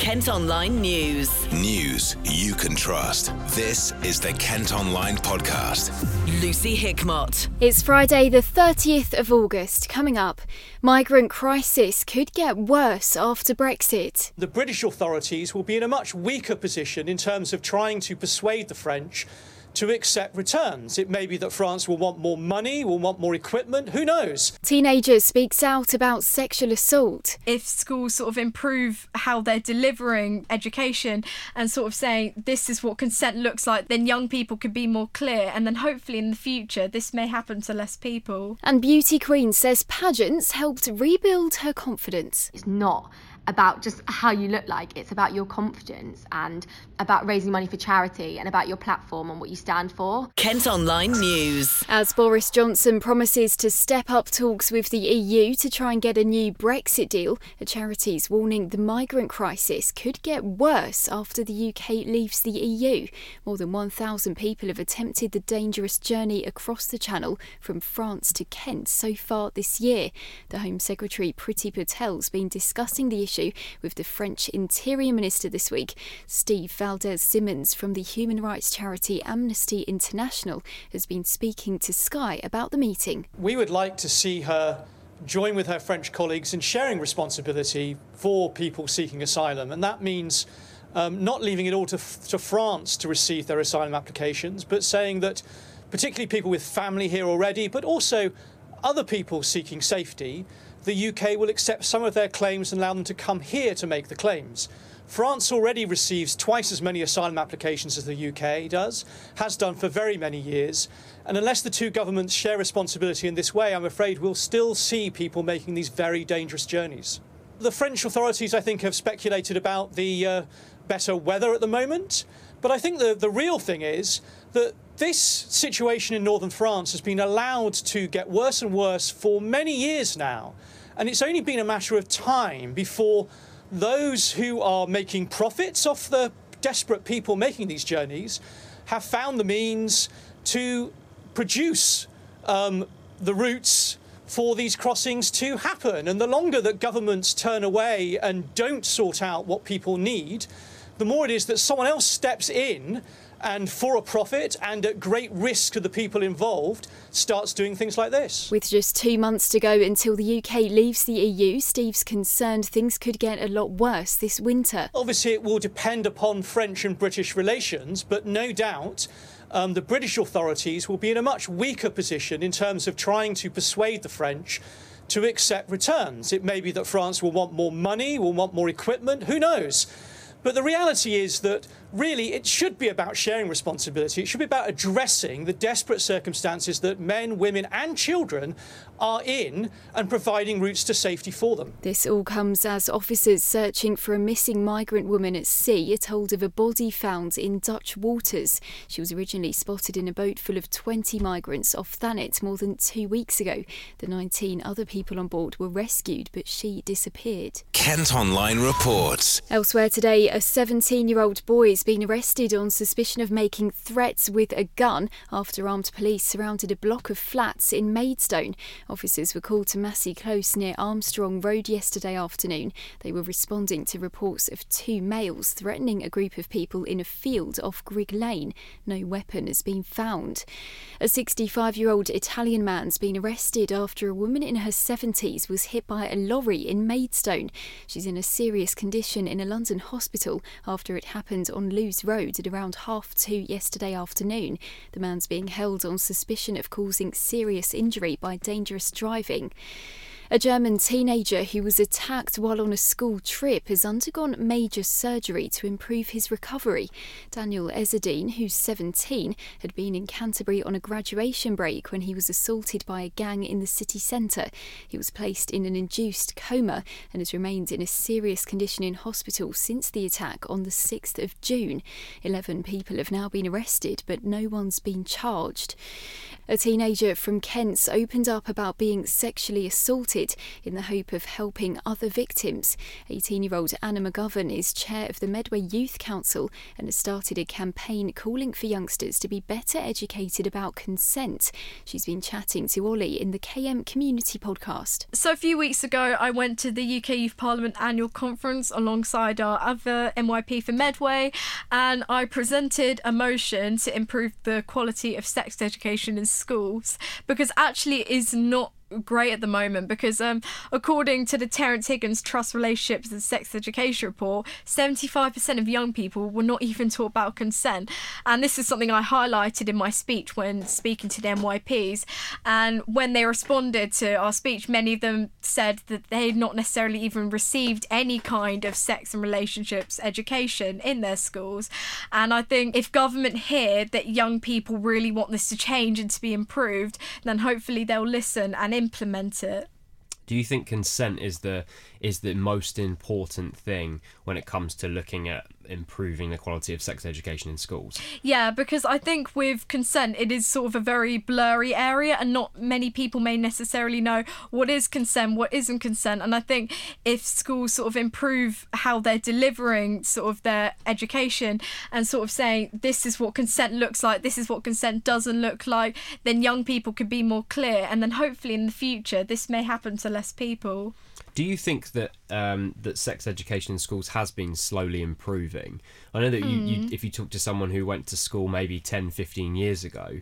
Kent Online News. News you can trust. This is the Kent Online Podcast. Lucy Hickmott. It's Friday, the 30th of August. Coming up, migrant crisis could get worse after Brexit. The British authorities will be in a much weaker position in terms of trying to persuade the French to accept returns. It may be that France will want more money, will want more equipment, who knows? Teenager speaks out about sexual assault. If schools sort of improve how they're delivering education and sort of saying this is what consent looks like, then young people could be more clear. And then hopefully in the future, this may happen to less people. And Beauty Queen says pageants helped rebuild her confidence. It's not about just how you look like. It's about your confidence and about raising money for charity and about your platform and what you stand for. Kent Online News. As Boris Johnson promises to step up talks with the EU to try and get a new Brexit deal, a charity's warning the migrant crisis could get worse after the UK leaves the EU. More than 1,000 people have attempted the dangerous journey across the Channel from France to Kent so far this year. The Home Secretary Priti Patel's been discussing the issue with the French Interior Minister this week. Steve Valdez Symonds from the human rights charity Amnesty International has been speaking to Sky about the meeting. We would like to see her join with her French colleagues in sharing responsibility for people seeking asylum, and that means um, not leaving it all to, to France to receive their asylum applications, but saying that particularly people with family here already, but also other people seeking safety, the UK will accept some of their claims and allow them to come here to make the claims. France already receives twice as many asylum applications as the UK does, has done for very many years. And unless the two governments share responsibility in this way, I'm afraid we'll still see people making these very dangerous journeys. The French authorities, I think, have speculated about the uh, better weather at the moment. But I think the, the real thing is that this situation in northern France has been allowed to get worse and worse for many years now. And it's only been a matter of time before those who are making profits off the desperate people making these journeys have found the means to produce um, the routes for these crossings to happen. And the longer that governments turn away and don't sort out what people need, the more it is that someone else steps in and for a profit and at great risk to the people involved starts doing things like this. With just two months to go until the UK leaves the EU, Steve's concerned things could get a lot worse this winter. Obviously, it will depend upon French and British relations, but no doubt. Um, the British authorities will be in a much weaker position in terms of trying to persuade the French to accept returns. It may be that France will want more money, will want more equipment, who knows? But the reality is that really it should be about sharing responsibility. It should be about addressing the desperate circumstances that men, women, and children are in and providing routes to safety for them. This all comes as officers searching for a missing migrant woman at sea are told of a body found in Dutch waters. She was originally spotted in a boat full of 20 migrants off Thanet more than two weeks ago. The 19 other people on board were rescued, but she disappeared. Kent Online reports. Elsewhere today, a 17 year old boy has been arrested on suspicion of making threats with a gun after armed police surrounded a block of flats in Maidstone. Officers were called to Massey Close near Armstrong Road yesterday afternoon. They were responding to reports of two males threatening a group of people in a field off Grig Lane. No weapon has been found. A 65 year old Italian man's been arrested after a woman in her 70s was hit by a lorry in Maidstone. She's in a serious condition in a London hospital after it happened on Loose Road at around half two yesterday afternoon. The man's being held on suspicion of causing serious injury by dangerous driving. A German teenager who was attacked while on a school trip has undergone major surgery to improve his recovery. Daniel Ezzedine, who's 17, had been in Canterbury on a graduation break when he was assaulted by a gang in the city centre. He was placed in an induced coma and has remained in a serious condition in hospital since the attack on the 6th of June. Eleven people have now been arrested, but no one's been charged. A teenager from Kent's opened up about being sexually assaulted in the hope of helping other victims. 18 year old Anna McGovern is chair of the Medway Youth Council and has started a campaign calling for youngsters to be better educated about consent. She's been chatting to Ollie in the KM Community podcast. So, a few weeks ago, I went to the UK Youth Parliament annual conference alongside our other MYP for Medway, and I presented a motion to improve the quality of sex education in schools because actually it is not great at the moment because um, according to the Terrence Higgins Trust Relationships and Sex Education report, 75% of young people were not even taught about consent. And this is something I highlighted in my speech when speaking to the MYPs. And when they responded to our speech, many of them said that they had not necessarily even received any kind of sex and relationships education in their schools. And I think if government hear that young people really want this to change and to be improved, then hopefully they'll listen and implement it. Do you think consent is the is the most important thing when it comes to looking at improving the quality of sex education in schools? Yeah, because I think with consent, it is sort of a very blurry area, and not many people may necessarily know what is consent, what isn't consent. And I think if schools sort of improve how they're delivering sort of their education and sort of saying this is what consent looks like, this is what consent doesn't look like, then young people could be more clear, and then hopefully in the future this may happen to less people. Do you think that um, that sex education in schools has been slowly improving? I know that you, you, Mm. if you talk to someone who went to school maybe 10, 15 years ago,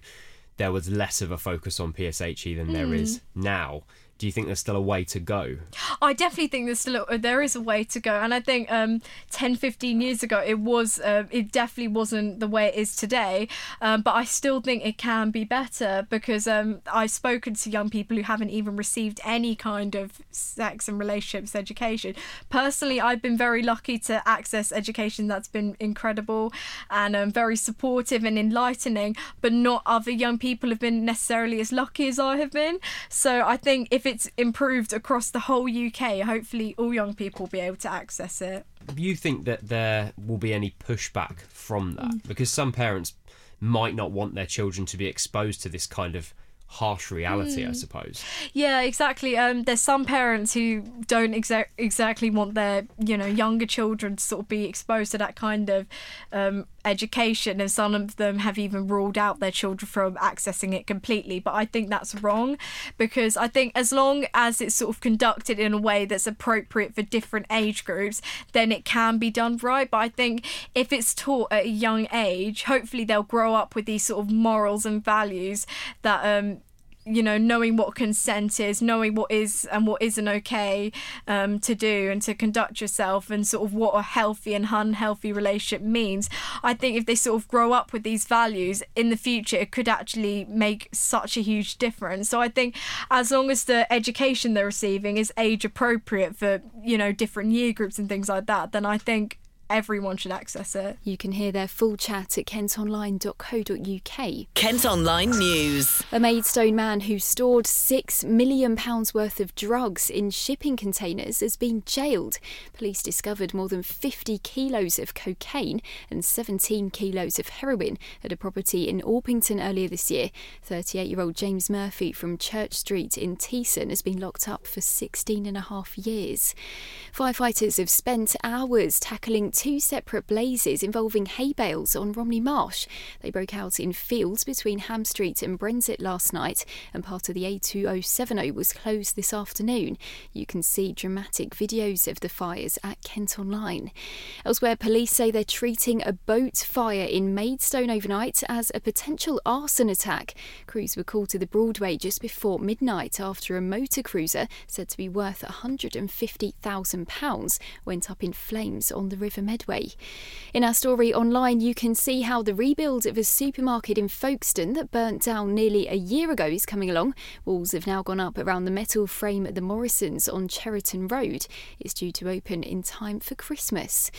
there was less of a focus on PSHE than there Mm. is now. Do you think there's still a way to go? I definitely think there's still a, there is a way to go, and I think um, 10, 15 years ago it was uh, it definitely wasn't the way it is today. Um, but I still think it can be better because um, I've spoken to young people who haven't even received any kind of sex and relationships education. Personally, I've been very lucky to access education that's been incredible and um, very supportive and enlightening. But not other young people have been necessarily as lucky as I have been. So I think if it's improved across the whole UK, hopefully all young people will be able to access it. Do you think that there will be any pushback from that? Mm. Because some parents might not want their children to be exposed to this kind of harsh reality, Mm. I suppose. Yeah, exactly. Um, there's some parents who don't exa- exactly want their you know younger children to sort of be exposed to that kind of um, education, and some of them have even ruled out their children from accessing it completely. But I think that's wrong because I think as long as it's sort of conducted in a way that's appropriate for different age groups, then it can be done right. But I think if it's taught at a young age, hopefully they'll grow up with these sort of morals and values that um, you know, knowing what consent is, knowing what is and what isn't okay um, to do and to conduct yourself, and sort of what a healthy and unhealthy relationship means. I think if they sort of grow up with these values in the future, it could actually make such a huge difference. So I think as long as the education they're receiving is age appropriate for, you know, different year groups and things like that, then I think everyone should access it. You can hear their full chat at kentonline.co.uk. Kent Online News. A Maidstone man who stored £6 million worth of drugs in shipping containers has been jailed. Police discovered more than 50 kilos of cocaine and 17 kilos of heroin at a property in Orpington earlier this year. 38 year old James Murphy from Church Street in Teston has been locked up for 16 and a half years. Firefighters have spent hours tackling two separate blazes involving hay bales on Romney Marsh. They broke out in fields between Hamstreet and Brenzett last night, and part of the A2070 was closed this afternoon. You can see dramatic videos of the fires at Kent Online. Elsewhere, police say they're treating a boat fire in Maidstone overnight as a potential arson attack. Crews were called to the Broadway just before midnight after a motor cruiser, said to be worth £150,000, went up in flames on the River Medway. In our story online, you can see how the rebuild of a supermarket in Folkestone that burnt down nearly a year ago is coming along. Walls have now gone up around the metal frame at the Morrisons on Cheriton Road. It's due to open in time for Christmas.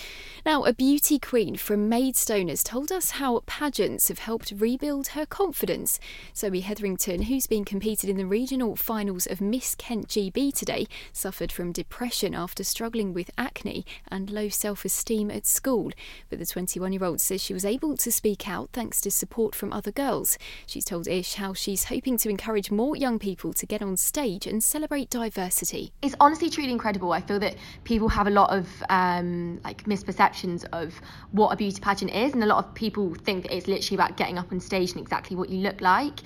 Now, a beauty queen from Maidstone has told us how pageants have helped rebuild her confidence. Zoe Hetherington, who's been competed in the regional finals of Miss Kent GB today, suffered from depression after struggling with acne and low self esteem at school. But the 21 year old says she was able to speak out thanks to support from other girls. She's told Ish how she's hoping to encourage more young people to get on stage and celebrate diversity. It's honestly truly incredible. I feel that people have a lot of um, like misperceptions of what a beauty pageant is, and a lot of people think that it's literally about getting up on stage and exactly what you look like.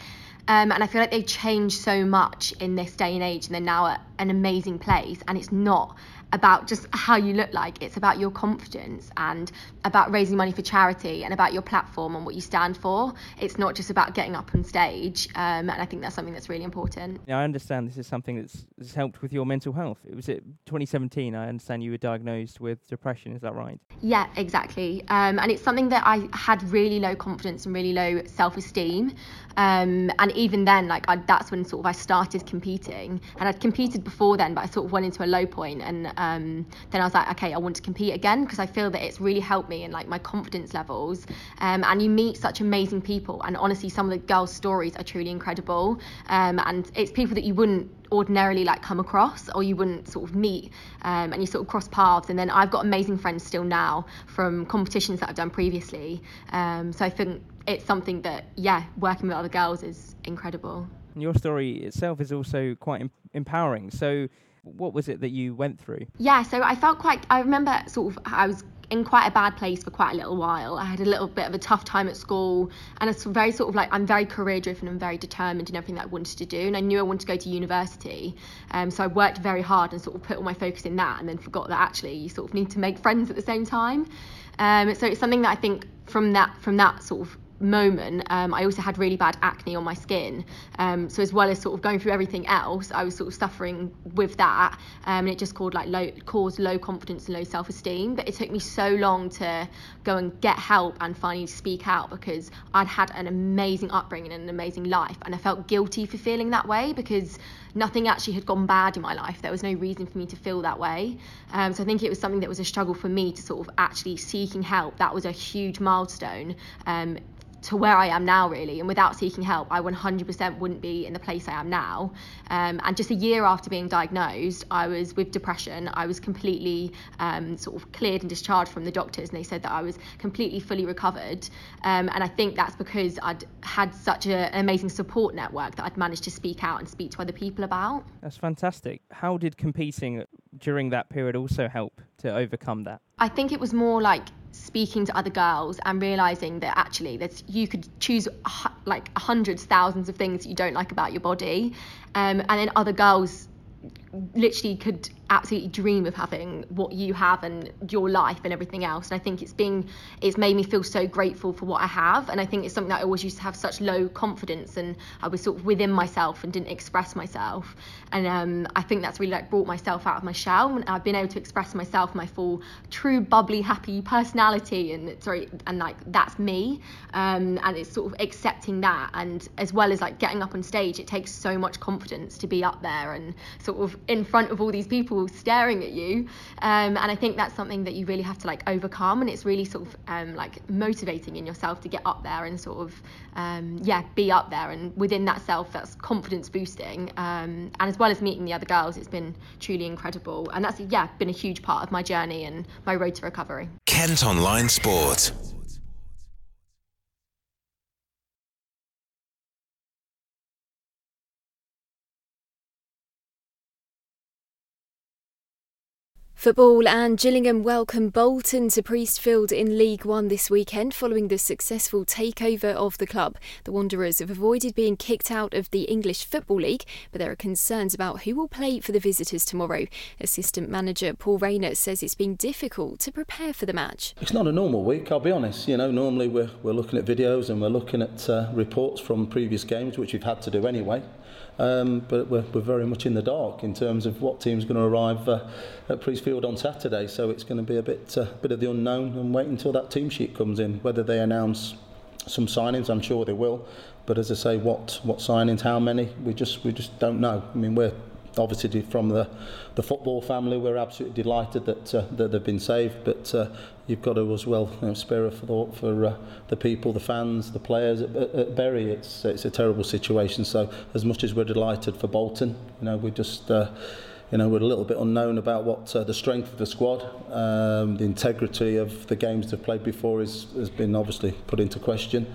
Um, and I feel like they've changed so much in this day and age, and they're now at an amazing place. And it's not about just how you look like, it's about your confidence and about raising money for charity and about your platform and what you stand for. It's not just about getting up on stage. Um, and I think that's something that's really important. Now, I understand this is something that's, that's helped with your mental health. It was it 2017, I understand you were diagnosed with depression, is that right? Yeah, exactly. Um, and it's something that I had really low confidence and really low self esteem. Um, and even then, like I, that's when sort of I started competing, and I'd competed before then, but I sort of went into a low point, and um, then I was like, okay, I want to compete again because I feel that it's really helped me in like my confidence levels. Um, and you meet such amazing people, and honestly, some of the girls' stories are truly incredible, um, and it's people that you wouldn't ordinarily like come across or you wouldn't sort of meet. Um, and you sort of cross paths. And then I've got amazing friends still now from competitions that I've done previously. Um, so I think it's something that yeah working with other girls is incredible. Your story itself is also quite em- empowering. So what was it that you went through yeah so I felt quite I remember sort of I was in quite a bad place for quite a little while. I had a little bit of a tough time at school, and it's very sort of like I'm very career driven and very determined in everything that I wanted to do, and I knew I wanted to go to university. Um, so I worked very hard and sort of put all my focus in that, and then forgot that actually you sort of need to make friends at the same time. Um, so it's something that I think from that from that sort of moment, um, I also had really bad acne on my skin. Um, so as well as sort of going through everything else, I was sort of suffering with that, um, and it just caused like low caused low confidence and low self esteem. But it took me so long to go and get help and finally speak out because I'd had an amazing upbringing and an amazing life, and I felt guilty for feeling that way because nothing actually had gone bad in my life. There was no reason for me to feel that way. Um, so I think it was something that was a struggle for me to sort of actually seeking help. That was a huge milestone um, to where I am now, really. And without seeking help, I 100% wouldn't be in the place I am now. Um, and just a year after being diagnosed, I was with depression. I was completely um, sort of cleared and discharged from the doctors, and they said that I was completely fully recovered. Um, and I think that's because I'd had such a, an amazing support network that I'd managed to speak out and speak to other people about. That's fantastic. How did competing during that period also help to overcome that? I think it was more like speaking to other girls and realizing that actually that you could choose like hundreds thousands of things you don't like about your body. Um, and then other girls literally could absolutely dream of having what you have and your life and everything else. And i think it's being it's made me feel so grateful for what i have. And i think it's something that i always used to have such low confidence and i was sort of within myself and didn't express myself. And um, i think that's really like brought myself out of my shell. And i've been able to express myself my full true bubbly happy personality and sorry and like that's me. Um, and it's sort of accepting that. And as well as like getting up on stage it takes so much confidence to be up there and sort of in front of all these people staring at you. Um, and I think that's something that you really have to like overcome. And it's really sort of um, like motivating in yourself to get up there and sort of um, yeah be up there and within that self that's confidence boosting. Um, and as well as meeting the other girls it's been truly incredible. And that's yeah been a huge part of my journey and my road to recovery. Kent Online Sport Football and Gillingham welcome Bolton to Priestfield in League One this weekend following the successful takeover of the club. The Wanderers have avoided being kicked out of the English Football League, but there are concerns about who will play for the visitors tomorrow. Assistant manager Paul Raynor says it's been difficult to prepare for the match. It's not a normal week, I'll be honest. You know, normally we're, we're looking at videos and we're looking at uh, reports from previous games, which we've had to do anyway. Um, but we're, we're very much in the dark in terms of what team's going to arrive uh, at Priestfield on Saturday. So it's going to be a bit, uh, bit of the unknown and wait until that team sheet comes in. Whether they announce some signings, I'm sure they will. But as I say, what what signings, how many, we just we just don't know. I mean, we're obviously from the, the football family, we're absolutely delighted that, uh, that they've been saved, but uh, you've got to as well you know, spare a thought for uh, the people, the fans, the players at, at Bury. It's, it's a terrible situation, so as much as we're delighted for Bolton, you know, we just... Uh, you know, we're a little bit unknown about what uh, the strength of the squad, um, the integrity of the games they've played before is, has been obviously put into question.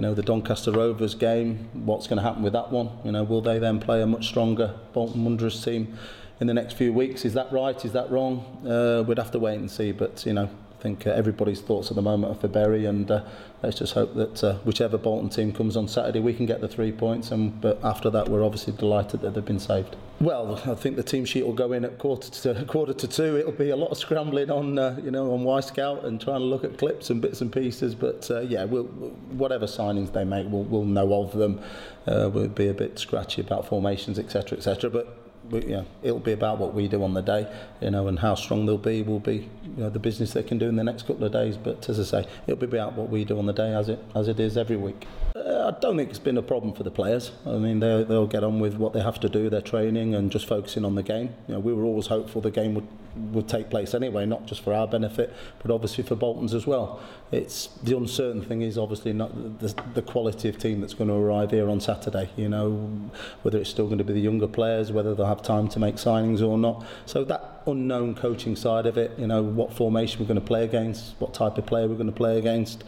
You know, the Doncaster Rovers game, what's going to happen with that one? You know, will they then play a much stronger Bolton Wanderers team in the next few weeks? Is that right? Is that wrong? Uh, we'd have to wait and see. But, you know, I think uh, everybody's thoughts at the moment are for Bury, and uh, let's just hope that uh, whichever Bolton team comes on Saturday, we can get the three points. And but after that, we're obviously delighted that they've been saved. Well, I think the team sheet will go in at quarter to quarter to two. It'll be a lot of scrambling on, uh, you know, on Wyscout and trying to look at clips and bits and pieces. But uh, yeah, we'll, whatever signings they make, we'll, we'll know of them. Uh, we'll be a bit scratchy about formations, etc., etc. But you know, it'll be about what we do on the day, you know, and how strong they'll be will be, you know, the business they can do in the next couple of days. But as I say, it'll be about what we do on the day as it as it is every week. Uh, I don't think it's been a problem for the players. I mean, they they'll get on with what they have to do, their training, and just focusing on the game. You know, we were always hopeful the game would would take place anyway, not just for our benefit, but obviously for Bolton's as well. It's the uncertain thing is obviously not the, the quality of team that's going to arrive here on Saturday. You know, whether it's still going to be the younger players, whether they'll have time to make signings or not. So that unknown coaching side of it, you know, what formation we're going to play against, what type of player we're going to play against.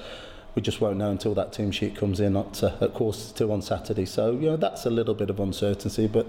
We just won't know until that team sheet comes in at, uh, at quarter two on Saturday. So, you know, that's a little bit of uncertainty, but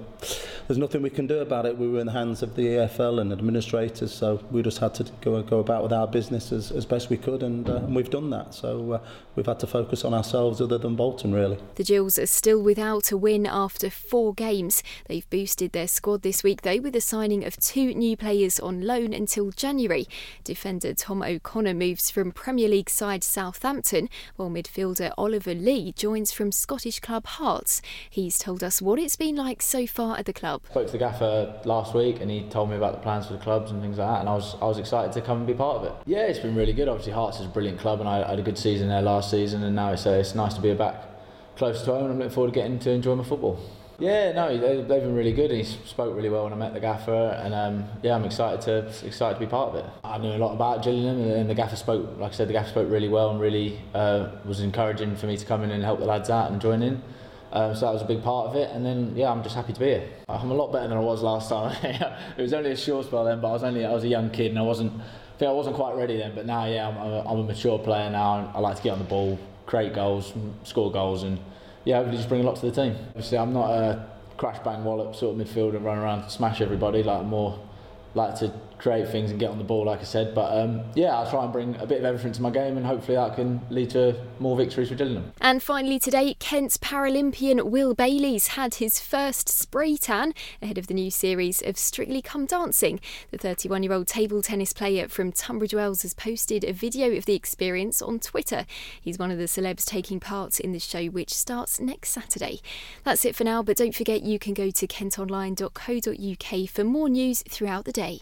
there's nothing we can do about it. We were in the hands of the EFL and administrators, so we just had to go, go about with our business as, as best we could, and, uh, and we've done that. So uh, we've had to focus on ourselves other than Bolton, really. The Jills are still without a win after four games. They've boosted their squad this week, though, with the signing of two new players on loan until January. Defender Tom O'Connor moves from Premier League side Southampton while midfielder Oliver Lee joins from Scottish club Hearts. He's told us what it's been like so far at the club. I Spoke to the gaffer last week and he told me about the plans for the clubs and things like that and I was I was excited to come and be part of it. Yeah, it's been really good. Obviously Hearts is a brilliant club and I, had a good season there last season and now it's, uh, it's nice to be back close to home and I'm looking forward to getting to enjoy my football. Yeah, no, they, have been really good. And he spoke really well when I met the gaffer, and um, yeah, I'm excited to excited to be part of it. I knew a lot about Gillingham, and the gaffer spoke, like I said, the gaffer spoke really well and really uh, was encouraging for me to come in and help the lads out and join in. Um, so that was a big part of it, and then yeah, I'm just happy to be here. I'm a lot better than I was last time. it was only a short spell then, but I was only I was a young kid and I wasn't, I think I wasn't quite ready then. But now, yeah, I'm, I'm a mature player now. I like to get on the ball, create goals, score goals, and yeah, hopefully just bring a lot to the team. Obviously, I'm not a crash bang wallop sort of midfielder and run around smash everybody like more like to create things and get on the ball, like I said. But um, yeah, I'll try and bring a bit of everything to my game, and hopefully that can lead to more victories for Gillingham. And finally today, Kent's Paralympian Will Bayley had his first spray tan ahead of the new series of Strictly Come Dancing. The 31-year-old table tennis player from Tunbridge Wells has posted a video of the experience on Twitter. He's one of the celebs taking part in the show, which starts next Saturday. That's it for now, but don't forget you can go to kentonline.co.uk for more news throughout the day.